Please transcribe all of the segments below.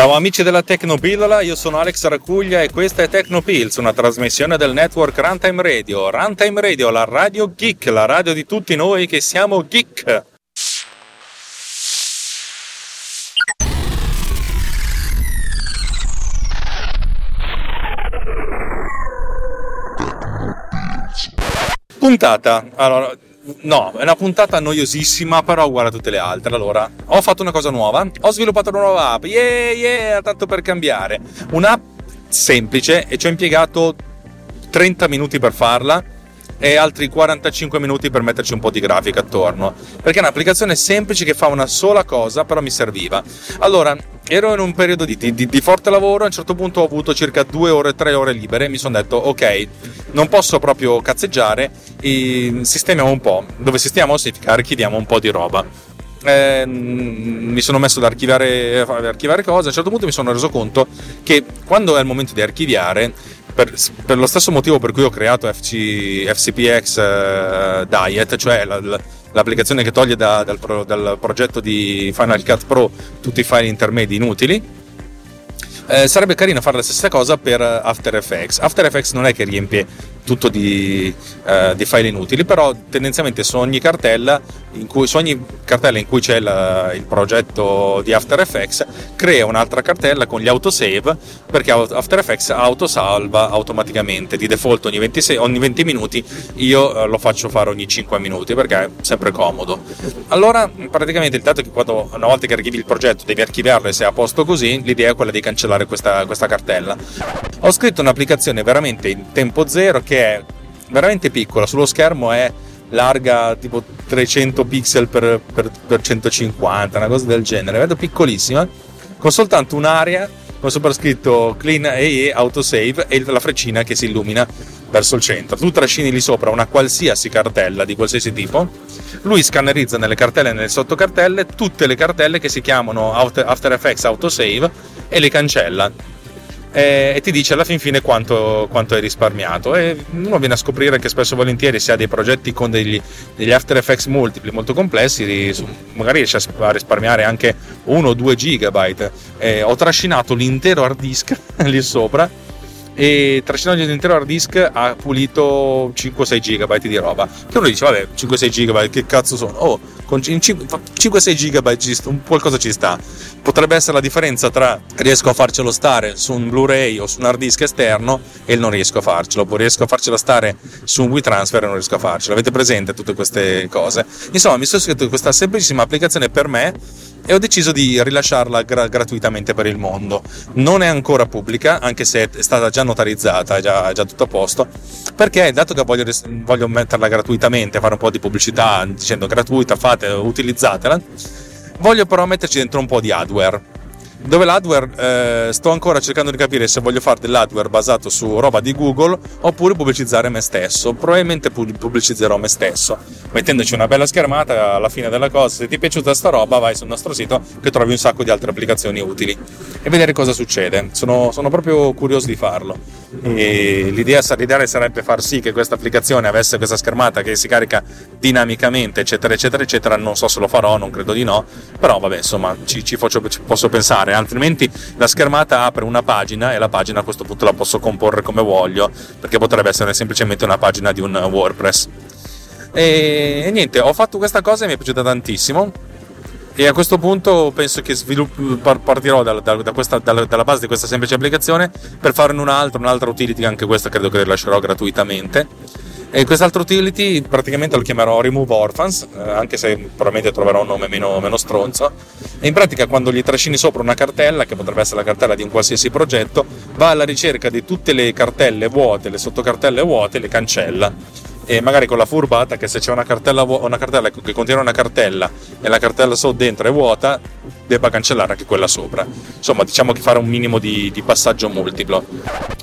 Ciao amici della Tecnopillola, io sono Alex Racuglia e questa è Tecnopills, una trasmissione del network Runtime Radio. Runtime Radio, la radio geek, la radio di tutti noi che siamo geek. Puntata. Allora, no, è una puntata noiosissima, però uguale a tutte le altre. Allora, ho fatto una cosa nuova, ho sviluppato una nuova app, yeah, yeah, tanto per cambiare. Un'app semplice e ci ho impiegato 30 minuti per farla e altri 45 minuti per metterci un po' di grafica attorno. Perché è un'applicazione semplice che fa una sola cosa, però mi serviva. Allora, ero in un periodo di, di, di forte lavoro, a un certo punto ho avuto circa 2 ore, 3 ore libere, mi sono detto ok, non posso proprio cazzeggiare, sistemiamo un po'. Dove sistemiamo significa archiviamo un po' di roba. Eh, mi sono messo ad archiviare, archiviare cose. A un certo punto mi sono reso conto che quando è il momento di archiviare, per, per, lo stesso motivo per cui ho creato FC, FCPX uh, Diet, cioè la, la, l'applicazione che toglie da, dal, pro, dal, progetto di Final Cut Pro tutti i file intermedi inutili, eh, sarebbe carino fare la stessa cosa per After Effects. After Effects non è che riempie tutto di, uh, di, file inutili, però tendenzialmente su ogni cartella cui, su ogni cartella in cui c'è la, il progetto di After Effects crea un'altra cartella con gli autosave perché After Effects autosalva automaticamente. Di default ogni 26, ogni 20 minuti io uh, lo faccio fare ogni 5 minuti perché è sempre comodo. Allora praticamente il dato è che quando, una volta che archivi il progetto devi archiviarlo e sei a posto così l'idea è quella di cancellare questa, questa cartella. Ho scritto un'applicazione veramente in tempo zero che è veramente piccola, sullo schermo è larga tipo 300 pixel per, per, per 150, una cosa del genere, vedo piccolissima, con soltanto un'area con sopra scritto clean AE autosave e la freccina che si illumina verso il centro. Tu trascini lì sopra una qualsiasi cartella di qualsiasi tipo, lui scannerizza nelle cartelle e nelle sottocartelle tutte le cartelle che si chiamano After Effects autosave e le cancella e, e ti dice alla fin fine quanto, quanto, hai risparmiato. E uno viene a scoprire che spesso e volentieri se ha dei progetti con degli, degli After Effects multipli molto complessi magari riesce a risparmiare anche 1 o 2 gigabyte. Eh, ho trascinato l'intero hard disk lì sopra e trascinando l'intero hard disk ha pulito 5-6 gigabyte di roba. Che uno dice vabbè 5-6 gigabyte che cazzo sono? Oh con 5-6 gigabyte qualcosa ci sta potrebbe essere la differenza tra riesco a farcelo stare su un Blu-ray o su un hard disk esterno e non riesco a farcelo, oppure riesco a farcelo stare su un WeTransfer e non riesco a farcelo. Avete presente tutte queste cose? Insomma, mi sono scritto questa semplicissima applicazione per me e ho deciso di rilasciarla gra- gratuitamente per il mondo. Non è ancora pubblica, anche se è stata già notarizzata, è già, è già tutto a posto, perché dato che voglio, voglio metterla gratuitamente, fare un po' di pubblicità dicendo gratuita, fate, utilizzatela Voglio però metterci dentro un po' di hardware. Dove l'hardware eh, sto ancora cercando di capire se voglio fare dell'hardware basato su roba di Google oppure pubblicizzare me stesso. Probabilmente pubblicizzerò me stesso, mettendoci una bella schermata alla fine della cosa. Se ti è piaciuta sta roba, vai sul nostro sito che trovi un sacco di altre applicazioni utili e vedere cosa succede. Sono, sono proprio curioso di farlo. E l'idea, l'ideale sarebbe far sì che questa applicazione avesse questa schermata che si carica dinamicamente, eccetera, eccetera, eccetera. Non so se lo farò, non credo di no, però vabbè, insomma, ci, ci, faccio, ci posso pensare. Altrimenti la schermata apre una pagina e la pagina a questo punto la posso comporre come voglio, perché potrebbe essere semplicemente una pagina di un WordPress. E, e niente, ho fatto questa cosa e mi è piaciuta tantissimo e a questo punto penso che partirò da, da, da questa, da, dalla base di questa semplice applicazione per farne un'altra, un'altra utility, anche questa credo che rilascerò gratuitamente. E quest'altro utility praticamente lo chiamerò Remove Orphans, eh, anche se probabilmente troverò un nome meno, meno, stronzo. E in pratica quando gli trascini sopra una cartella, che potrebbe essere la cartella di un qualsiasi progetto, va alla ricerca di tutte le cartelle vuote, le sottocartelle vuote le cancella e magari con la furbata che se c'è una cartella, una cartella che contiene una cartella e la cartella sotto dentro è vuota debba cancellare anche quella sopra. Insomma diciamo che fare un minimo di, di passaggio multiplo.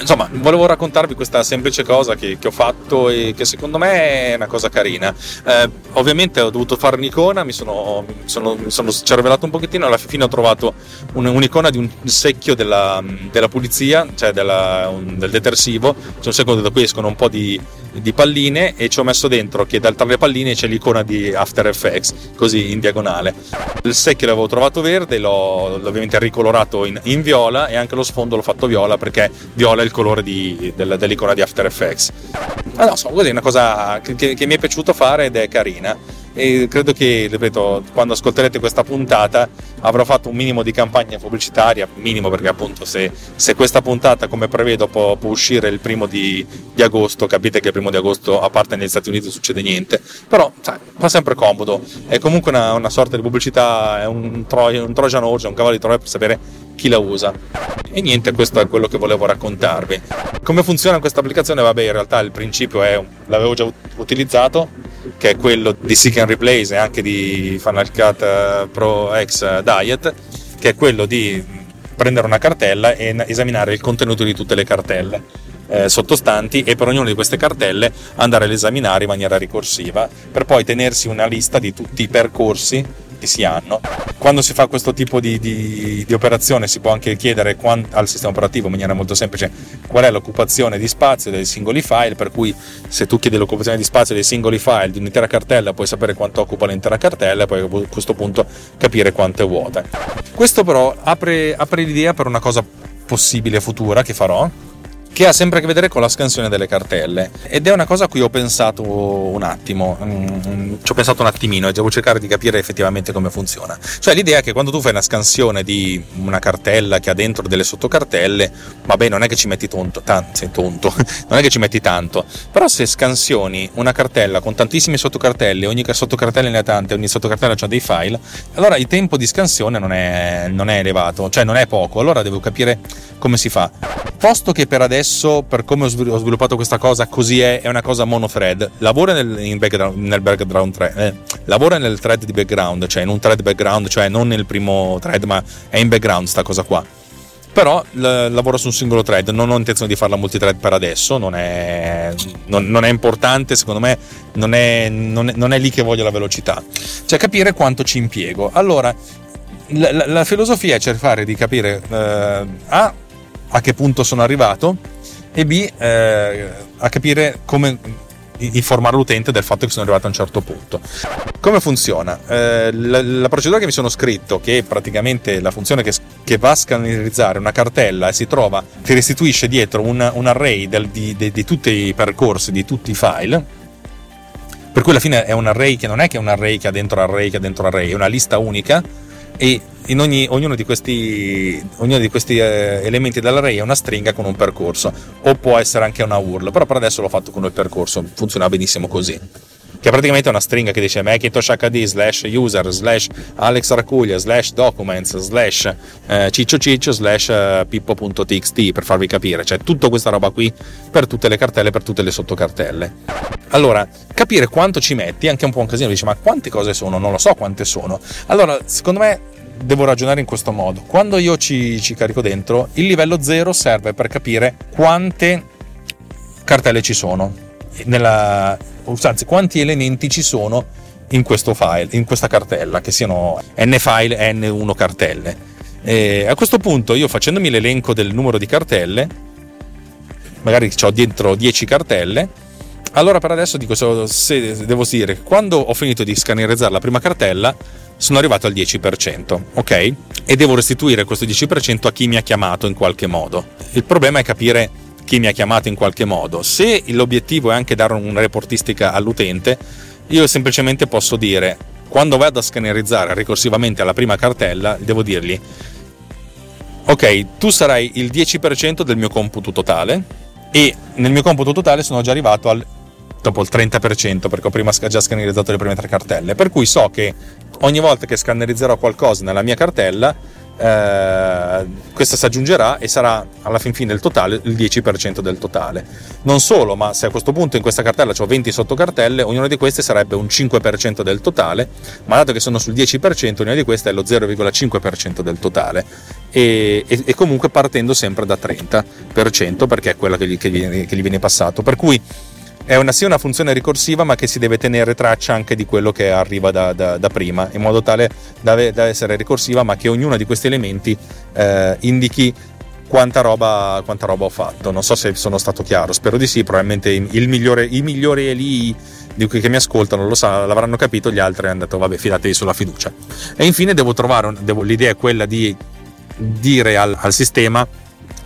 Insomma volevo raccontarvi questa semplice cosa che, che, ho fatto e che secondo me è una cosa carina. Eh, ovviamente ho dovuto fare un'icona mi sono, sono, sono cervellato un pochettino alla fine ho trovato un, un'icona di un secchio della, della pulizia cioè della, un, del detersivo. C'è un secchio da cui escono un po' di di palline e ci ho messo dentro che tra le palline c'è l'icona di After Effects, così in diagonale. Il secchio l'avevo trovato verde, l'ho, l'ho ovviamente ricolorato in, in, viola e anche lo sfondo l'ho fatto viola perché viola è il colore di, del, dell'icona di After Effects. Ma no, insomma, così è una cosa che, che, che mi è piaciuto fare ed è carina e credo che, ripeto, quando ascolterete questa puntata avrò fatto un minimo di campagna pubblicitaria, minimo perché appunto se, se questa puntata come prevedo può, può uscire il primo di, di, agosto, capite che il primo di agosto a parte negli Stati Uniti succede niente, però sai, fa sempre comodo, è comunque una, una sorta di pubblicità, è un, troy, un Trojan Horse, un cavallo di Troia per sapere chi la usa. E niente, questo è quello che volevo raccontarvi. Come funziona questa applicazione? Vabbè, in realtà il principio è, l'avevo già utilizzato, che è quello di Seek and Replace e anche di Final Cut eh, Pro X Diet, che è quello di prendere una cartella e esaminare il contenuto di tutte le cartelle eh, sottostanti e per ognuna di queste cartelle andare ad esaminare in maniera ricorsiva per poi tenersi una lista di tutti i percorsi che si hanno. Quando si fa questo tipo di, di, di operazione si può anche chiedere quant, al sistema operativo in maniera molto semplice qual è l'occupazione di spazio dei singoli file, per cui se tu chiedi l'occupazione di spazio dei singoli file di un'intera cartella puoi sapere quanto occupa l'intera cartella e poi a questo punto capire quanto è vuota. Questo però apre, apre l'idea per una cosa possibile futura che farò che ha sempre a che vedere con la scansione delle cartelle ed è una cosa a cui ho pensato un attimo, mm, ci ho pensato un attimino e devo cercare di capire effettivamente come funziona. Cioè l'idea è che quando tu fai una scansione di una cartella che ha dentro delle sottocartelle, vabbè non è che ci metti tonto, tanto, tonto, non è che ci metti tanto, però se scansioni una cartella con tantissime sottocartelle, ogni sottocartella ne ha tante, ogni sottocartella ha dei file, allora il tempo di scansione non è, non è elevato, cioè non è poco, allora devo capire come si fa. Posto che per adesso, per come ho sviluppato questa cosa, così è, è una cosa monothread, lavora nel, background, nel background thread, eh, lavora nel thread di background, cioè in un thread background, cioè non nel primo thread, ma è in background sta cosa qua. Però l- lavoro su un singolo thread, non ho intenzione di farla multithread per adesso, non è, non, non è importante, secondo me non è, non, è, non è lì che voglio la velocità. Cioè capire quanto ci impiego. Allora, la, la, la, filosofia è cercare di capire eh, A a che punto sono arrivato e B eh, a capire come informare l'utente del fatto che sono arrivato a un certo punto. Come funziona? Eh, la, la, procedura che mi sono scritto, che è praticamente la funzione che, che, va a scannerizzare una cartella e si trova, ti restituisce dietro un, un array del, di, di, di, tutti i percorsi, di tutti i file, per cui alla fine è un array che non è che è un array che ha dentro array che ha dentro array, è una lista unica e in ogni, ognuno di questi, ognuno di questi eh, elementi dell'array è una stringa con un percorso o può essere anche una URL però per adesso l'ho fatto con il percorso funziona benissimo così che praticamente è una stringa che dice Macintosh HD slash user slash Alex Racuglia slash documents slash eh, ciccio ciccio slash eh, pippo.txt per farvi capire. Cioè tutta questa roba qui per tutte le cartelle per tutte le sottocartelle. Allora capire quanto ci metti è anche un po' un casino. Dice ma quante cose sono? Non lo so quante sono. Allora secondo me devo ragionare in questo modo. Quando io ci, ci carico dentro, il livello 0 serve per capire quante cartelle ci sono, nella, anzi quanti elementi ci sono in questo file, in questa cartella, che siano n file, n1 cartelle. E a questo punto io facendomi l'elenco del numero di cartelle, magari ho dentro 10 cartelle, allora per adesso dico se devo dire quando ho finito di scannerizzare la prima cartella sono arrivato al 10%, ok? E devo restituire questo 10% a chi mi ha chiamato in qualche modo. Il problema è capire chi mi ha chiamato in qualche modo. Se l'obiettivo è anche dare una reportistica all'utente, io semplicemente posso dire, quando vado a scannerizzare ricorsivamente alla prima cartella, devo dirgli, ok, tu sarai il 10% del mio computo totale e nel mio computo totale sono già arrivato al dopo il 30% perché ho prima già scannerizzato le prime tre cartelle per cui so che ogni volta che scannerizzerò qualcosa nella mia cartella, eh, questa si aggiungerà e sarà alla fin fine il totale il 10% del totale. Non solo, ma se a questo punto in questa cartella ho 20 sottocartelle, ognuna di queste sarebbe un 5% del totale, ma dato che sono sul 10%, ognuna di queste è lo 0,5% del totale. E, e, e, comunque partendo sempre da 30% perché è quella che gli, che gli, che gli viene passato. Per cui è una, sì una funzione ricorsiva ma che si deve tenere traccia anche di quello che arriva da, da, da prima in modo tale da, da, essere ricorsiva ma che ognuno di questi elementi eh, indichi quanta roba, quanta roba ho fatto. Non so se sono stato chiaro, spero di sì. Probabilmente il migliore, i migliori lì che mi ascoltano lo sa, l'avranno capito, gli altri hanno detto vabbè fidatevi sulla fiducia. E infine devo trovare, un, devo, l'idea è quella di dire al, al, sistema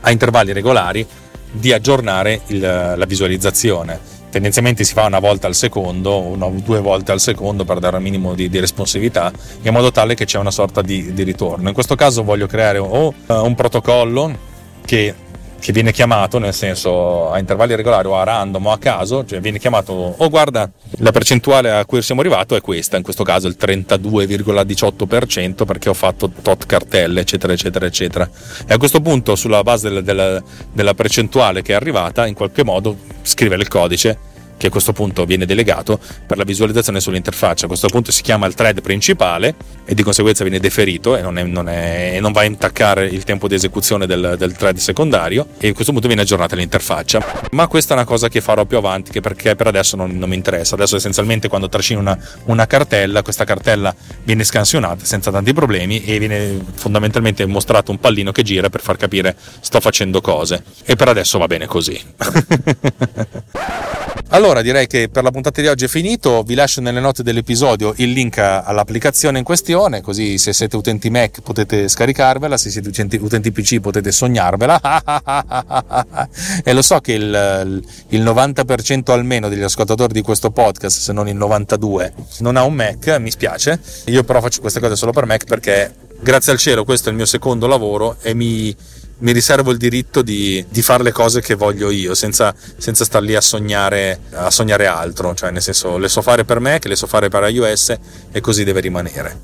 a intervalli regolari di aggiornare il, la visualizzazione. Tendenzialmente si fa una volta al secondo, una, due volte al secondo per dare un minimo di, di, responsività, in modo tale che c'è una sorta di, di ritorno. In questo caso voglio creare o uh, un protocollo che che viene chiamato nel senso a intervalli regolari o a random o a caso, cioè viene chiamato oh guarda la percentuale a cui siamo arrivati è questa, in questo caso il 32,18% perché ho fatto tot cartelle eccetera eccetera eccetera e a questo punto sulla base della, della, della percentuale che è arrivata in qualche modo scrivere il codice che a questo punto viene delegato per la visualizzazione sull'interfaccia. A questo punto si chiama il thread principale e di conseguenza viene deferito e non, è, non, è, non va a intaccare il tempo di esecuzione del, del, thread secondario e a questo punto viene aggiornata l'interfaccia. Ma questa è una cosa che farò più avanti perché per adesso non, non mi interessa. Adesso essenzialmente quando trascino una, una, cartella, questa cartella viene scansionata senza tanti problemi e viene fondamentalmente mostrato un pallino che gira per far capire sto facendo cose. E per adesso va bene così. Allora direi che per la puntata di oggi è finito, vi lascio nelle note dell'episodio il link all'applicazione in questione, così se siete utenti Mac potete scaricarvela, se siete utenti, utenti PC potete sognarvela. e lo so che il, il 90% almeno degli ascoltatori di questo podcast, se non il 92%, non ha un Mac, mi spiace, io però faccio queste cose solo per Mac perché grazie al cielo questo è il mio secondo lavoro e mi mi riservo il diritto di, di fare le cose che voglio io, senza, senza star lì a sognare, a sognare altro, cioè nel senso le so fare per me, che le so fare per iOS e così deve rimanere.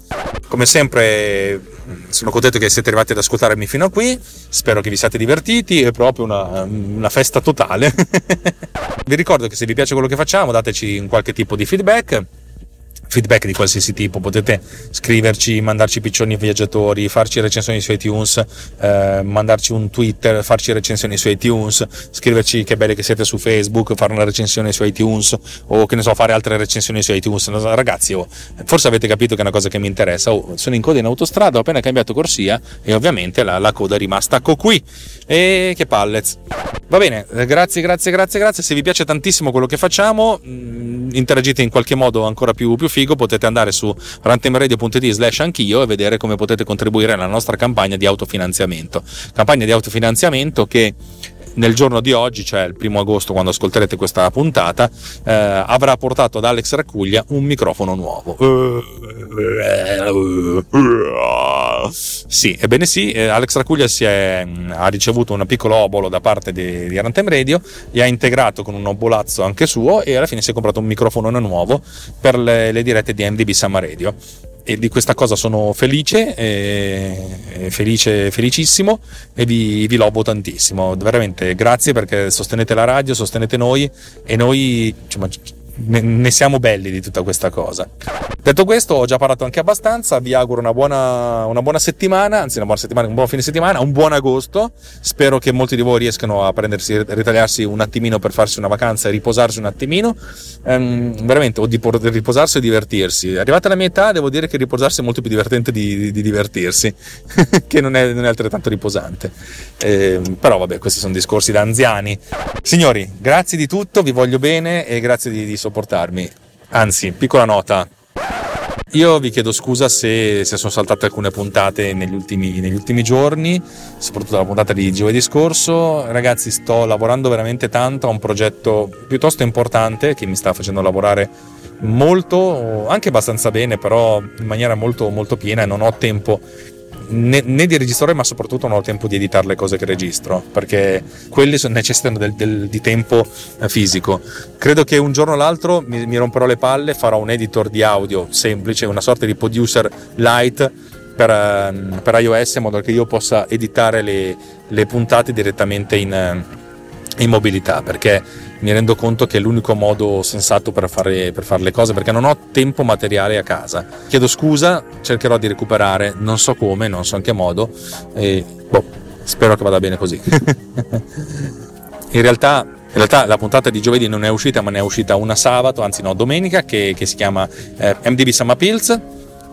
Come sempre sono contento che siete arrivati ad ascoltarmi fino a qui, spero che vi siate divertiti, è proprio una, una festa totale. vi ricordo che se vi piace quello che facciamo dateci un qualche tipo di feedback feedback di qualsiasi tipo, potete scriverci, mandarci piccioni viaggiatori, farci recensioni su iTunes, eh, mandarci un Twitter, farci recensioni su iTunes, scriverci che belli che siete su Facebook, fare una recensione su iTunes o che ne so, fare altre recensioni su iTunes. Ragazzi, oh, forse avete capito che è una cosa che mi interessa. Oh, sono in coda in autostrada, ho appena cambiato corsia e ovviamente la, la coda è rimasta qui. E che pallets. Va bene, grazie, grazie, grazie, grazie. Se vi piace tantissimo quello che facciamo, mm, interagite in qualche modo ancora più, più figo, potete andare su rantemradio.it slash anch'io e vedere come potete contribuire alla nostra campagna di autofinanziamento. Campagna di autofinanziamento che nel giorno di oggi, cioè il primo agosto, quando ascolterete questa puntata, eh, avrà portato ad Alex Raccuglia un microfono nuovo. Sì, ebbene sì, eh, Alex Raccuglia è, mm, ha ricevuto un piccolo obolo da parte di, di Arantem Radio, e ha integrato con un obolazzo anche suo e alla fine si è comprato un microfono nuovo per le, le dirette di MDB Summer Radio e di questa cosa sono felice, eh, felice felicissimo e vi, vi, lobo tantissimo. Veramente grazie perché sostenete la radio, sostenete noi e noi insomma, ne, siamo belli di tutta questa cosa. Detto questo, ho già parlato anche abbastanza. Vi auguro una buona, una buona settimana, anzi, una buona settimana, un buon fine settimana, un buon agosto. Spero che molti di voi riescano a prendersi, ritagliarsi un attimino per farsi una vacanza e riposarsi un attimino. Ehm, veramente, o di riposarsi o divertirsi. Arrivata alla mia età, devo dire che riposarsi è molto più divertente di, di, di divertirsi, che non è, non è, altrettanto riposante. Ehm, però, vabbè, questi sono discorsi da anziani. Signori, grazie di tutto, vi voglio bene e grazie di, di sopportarmi. Anzi, piccola nota. Io vi chiedo scusa se, se sono saltate alcune puntate negli ultimi, negli ultimi, giorni, soprattutto la puntata di giovedì scorso. Ragazzi, sto lavorando veramente tanto a un progetto piuttosto importante che mi sta facendo lavorare molto, anche abbastanza bene, però in maniera molto, molto piena e non ho tempo né, né, di registrare, ma soprattutto non ho tempo di editare le cose che registro, perché quelle necessitano del, del, di tempo eh, fisico. Credo che un giorno o l'altro mi, mi romperò le palle, farò un editor di audio semplice, una sorta di producer light per, ehm, per, iOS in modo che io possa editare le, le puntate direttamente in, in mobilità perché mi rendo conto che è l'unico modo sensato per fare, per fare, le cose perché non ho tempo materiale a casa. Chiedo scusa, cercherò di recuperare, non so come, non so in che modo e boh, spero che vada bene così. in, realtà, in realtà la puntata di giovedì non è uscita, ma ne è uscita una sabato, anzi no, domenica, che, che si chiama eh, MDB Summer Pills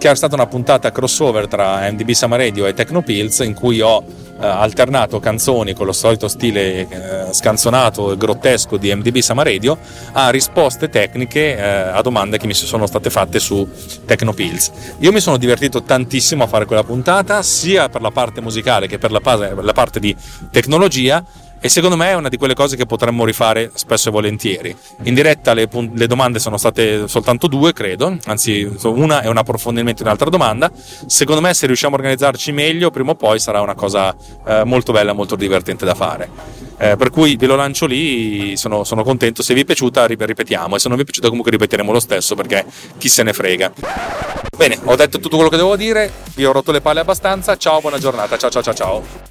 che è stata una puntata crossover tra MDB Summer Radio e Tecnopills in cui ho eh, alternato canzoni con lo solito stile eh, scanzonato e grottesco di MDB Summer Radio a risposte tecniche eh, a domande che mi sono state fatte su Tecnopills. Io mi sono divertito tantissimo a fare quella puntata, sia per la parte musicale che per la, la parte di tecnologia e secondo me è una di quelle cose che potremmo rifare spesso e volentieri. In diretta le, le, domande sono state soltanto due, credo, anzi una è un approfondimento in un'altra domanda. Secondo me se riusciamo a organizzarci meglio, prima o poi sarà una cosa eh, molto bella, molto divertente da fare. Eh, per cui ve lo lancio lì, sono, sono, contento. Se vi è piaciuta, ripetiamo. E se non vi è piaciuta, comunque ripeteremo lo stesso perché chi se ne frega. Bene, ho detto tutto quello che devo dire. Vi ho rotto le palle abbastanza. Ciao, buona giornata. Ciao, ciao, ciao, ciao.